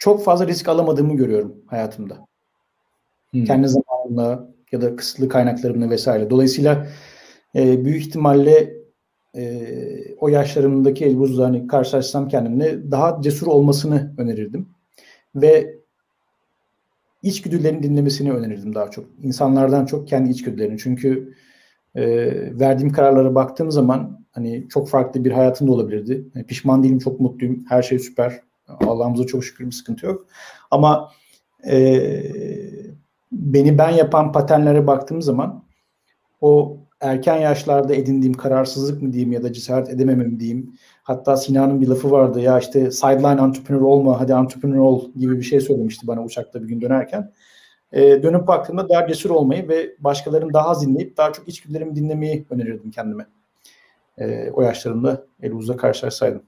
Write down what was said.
çok fazla risk alamadığımı görüyorum hayatımda. Hmm. Kendi zamanımla ya da kısıtlı kaynaklarımla vesaire. Dolayısıyla e, büyük ihtimalle e, o yaşlarımdaki Elbuz'la hani karşılaşsam kendimle daha cesur olmasını önerirdim. Ve içgüdülerini dinlemesini önerirdim daha çok. İnsanlardan çok kendi içgüdülerini. Çünkü e, verdiğim kararlara baktığım zaman hani çok farklı bir hayatım da olabilirdi. Yani pişman değilim, çok mutluyum. Her şey süper. Allah'ımıza çok şükür bir sıkıntı yok. Ama e, beni ben yapan paternlere baktığım zaman o erken yaşlarda edindiğim kararsızlık mı diyeyim ya da cesaret edememem diyeyim. Hatta Sinan'ın bir lafı vardı ya işte sideline entrepreneur olma hadi entrepreneur ol gibi bir şey söylemişti bana uçakta bir gün dönerken. E, dönüp baktığımda daha cesur olmayı ve başkalarını daha az dinleyip daha çok içgüdülerimi dinlemeyi önerirdim kendime. E, o yaşlarımda Eluz'la karşılaşsaydım.